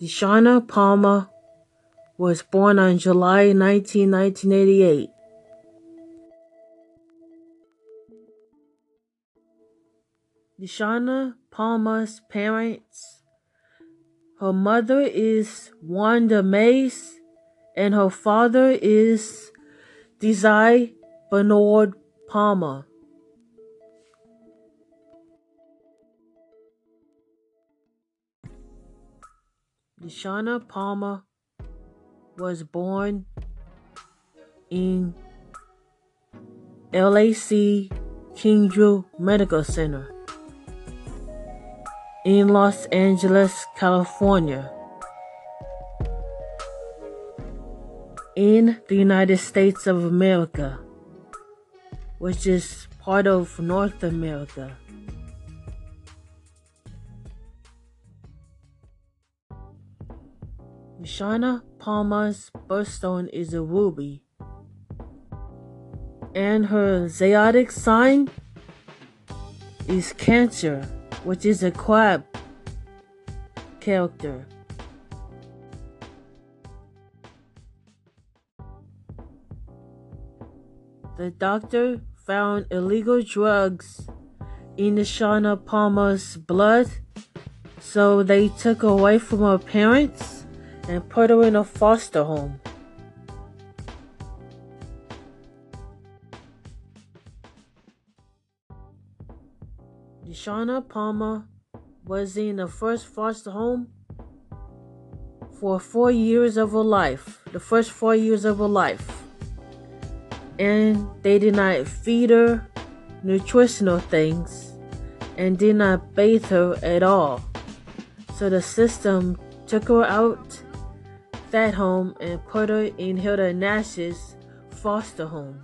Deshauna Palmer was born on July 19, 1988. Deshauna Palmer's parents. Her mother is Wanda Mace and her father is Desai Bernard Palmer. Deshauna Palmer was born in LAC King Medical Center in Los Angeles, California. In the United States of America, which is part of North America. Shauna Palmer's birthstone is a ruby, and her zodiac sign is Cancer which is a crab character. The doctor found illegal drugs in Deshauna Palmer's blood, so they took away from her parents and put her in a foster home. Shauna Palmer was in the first foster home for four years of her life, the first four years of her life. And they did not feed her nutritional things and did not bathe her at all. So the system took her out that home and put her in Hilda Nash's foster home.